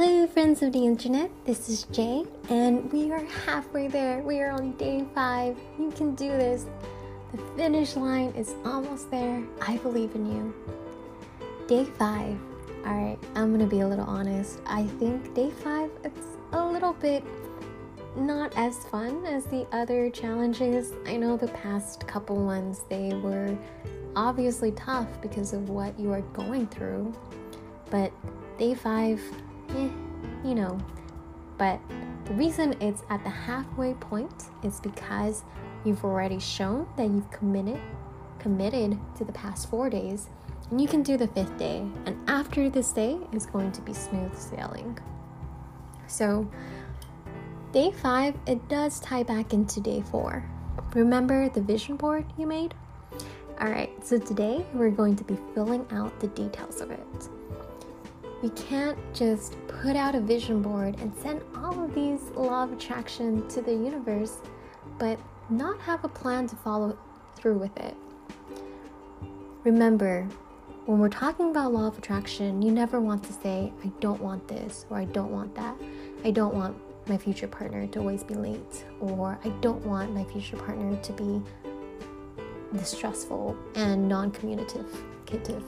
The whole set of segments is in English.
Hello, friends of the internet. This is Jay, and we are halfway there. We are on day five. You can do this. The finish line is almost there. I believe in you. Day five. All right, I'm gonna be a little honest. I think day five it's a little bit not as fun as the other challenges. I know the past couple ones they were obviously tough because of what you are going through, but day five eh, you know. But the reason it's at the halfway point is because you've already shown that you've committed committed to the past four days and you can do the fifth day and after this day is going to be smooth sailing. So day five it does tie back into day four. Remember the vision board you made? All right so today we're going to be filling out the details of it we can't just put out a vision board and send all of these law of attraction to the universe, but not have a plan to follow through with it. Remember, when we're talking about law of attraction, you never want to say, I don't want this, or I don't want that. I don't want my future partner to always be late, or I don't want my future partner to be distrustful and non communicative.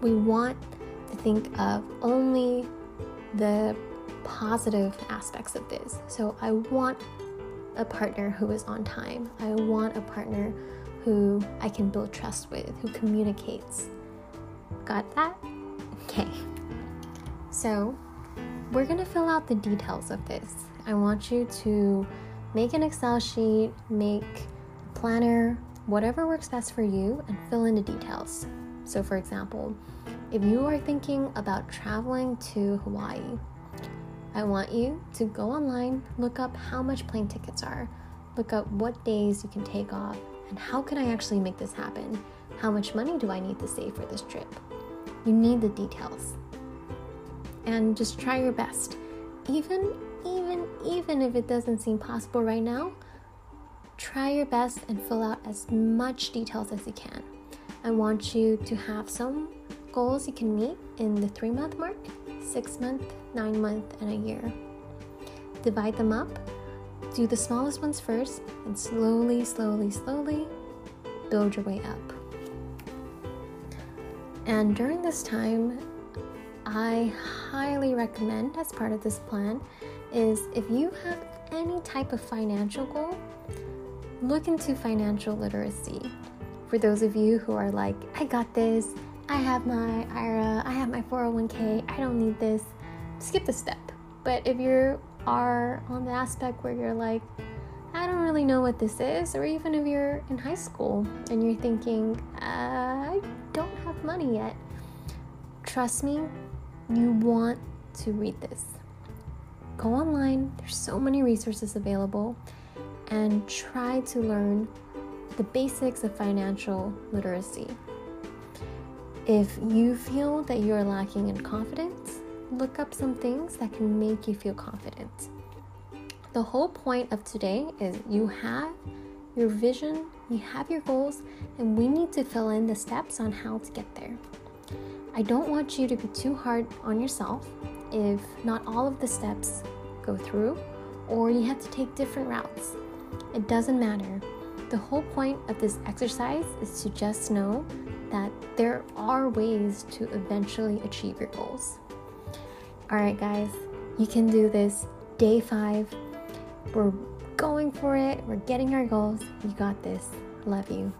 We want to think of only the positive aspects of this. So I want a partner who is on time. I want a partner who I can build trust with, who communicates. Got that? Okay. So we're going to fill out the details of this. I want you to make an Excel sheet, make a planner, whatever works best for you, and fill in the details. So, for example, if you are thinking about traveling to Hawaii, I want you to go online, look up how much plane tickets are, look up what days you can take off, and how can I actually make this happen? How much money do I need to save for this trip? You need the details. And just try your best. Even even even if it doesn't seem possible right now, try your best and fill out as much details as you can. I want you to have some goals you can meet in the three month mark, six month, nine month, and a year. Divide them up, do the smallest ones first, and slowly, slowly, slowly build your way up. And during this time, I highly recommend, as part of this plan, is if you have any type of financial goal, look into financial literacy. For those of you who are like, I got this, I have my IRA, I have my 401k, I don't need this, skip the step. But if you are on the aspect where you're like, I don't really know what this is, or even if you're in high school and you're thinking, uh, I don't have money yet, trust me, you want to read this. Go online, there's so many resources available, and try to learn the basics of financial literacy. If you feel that you are lacking in confidence, look up some things that can make you feel confident. The whole point of today is you have your vision, you have your goals, and we need to fill in the steps on how to get there. I don't want you to be too hard on yourself if not all of the steps go through or you have to take different routes. It doesn't matter. The whole point of this exercise is to just know that there are ways to eventually achieve your goals. All right, guys, you can do this. Day five, we're going for it, we're getting our goals. You got this. Love you.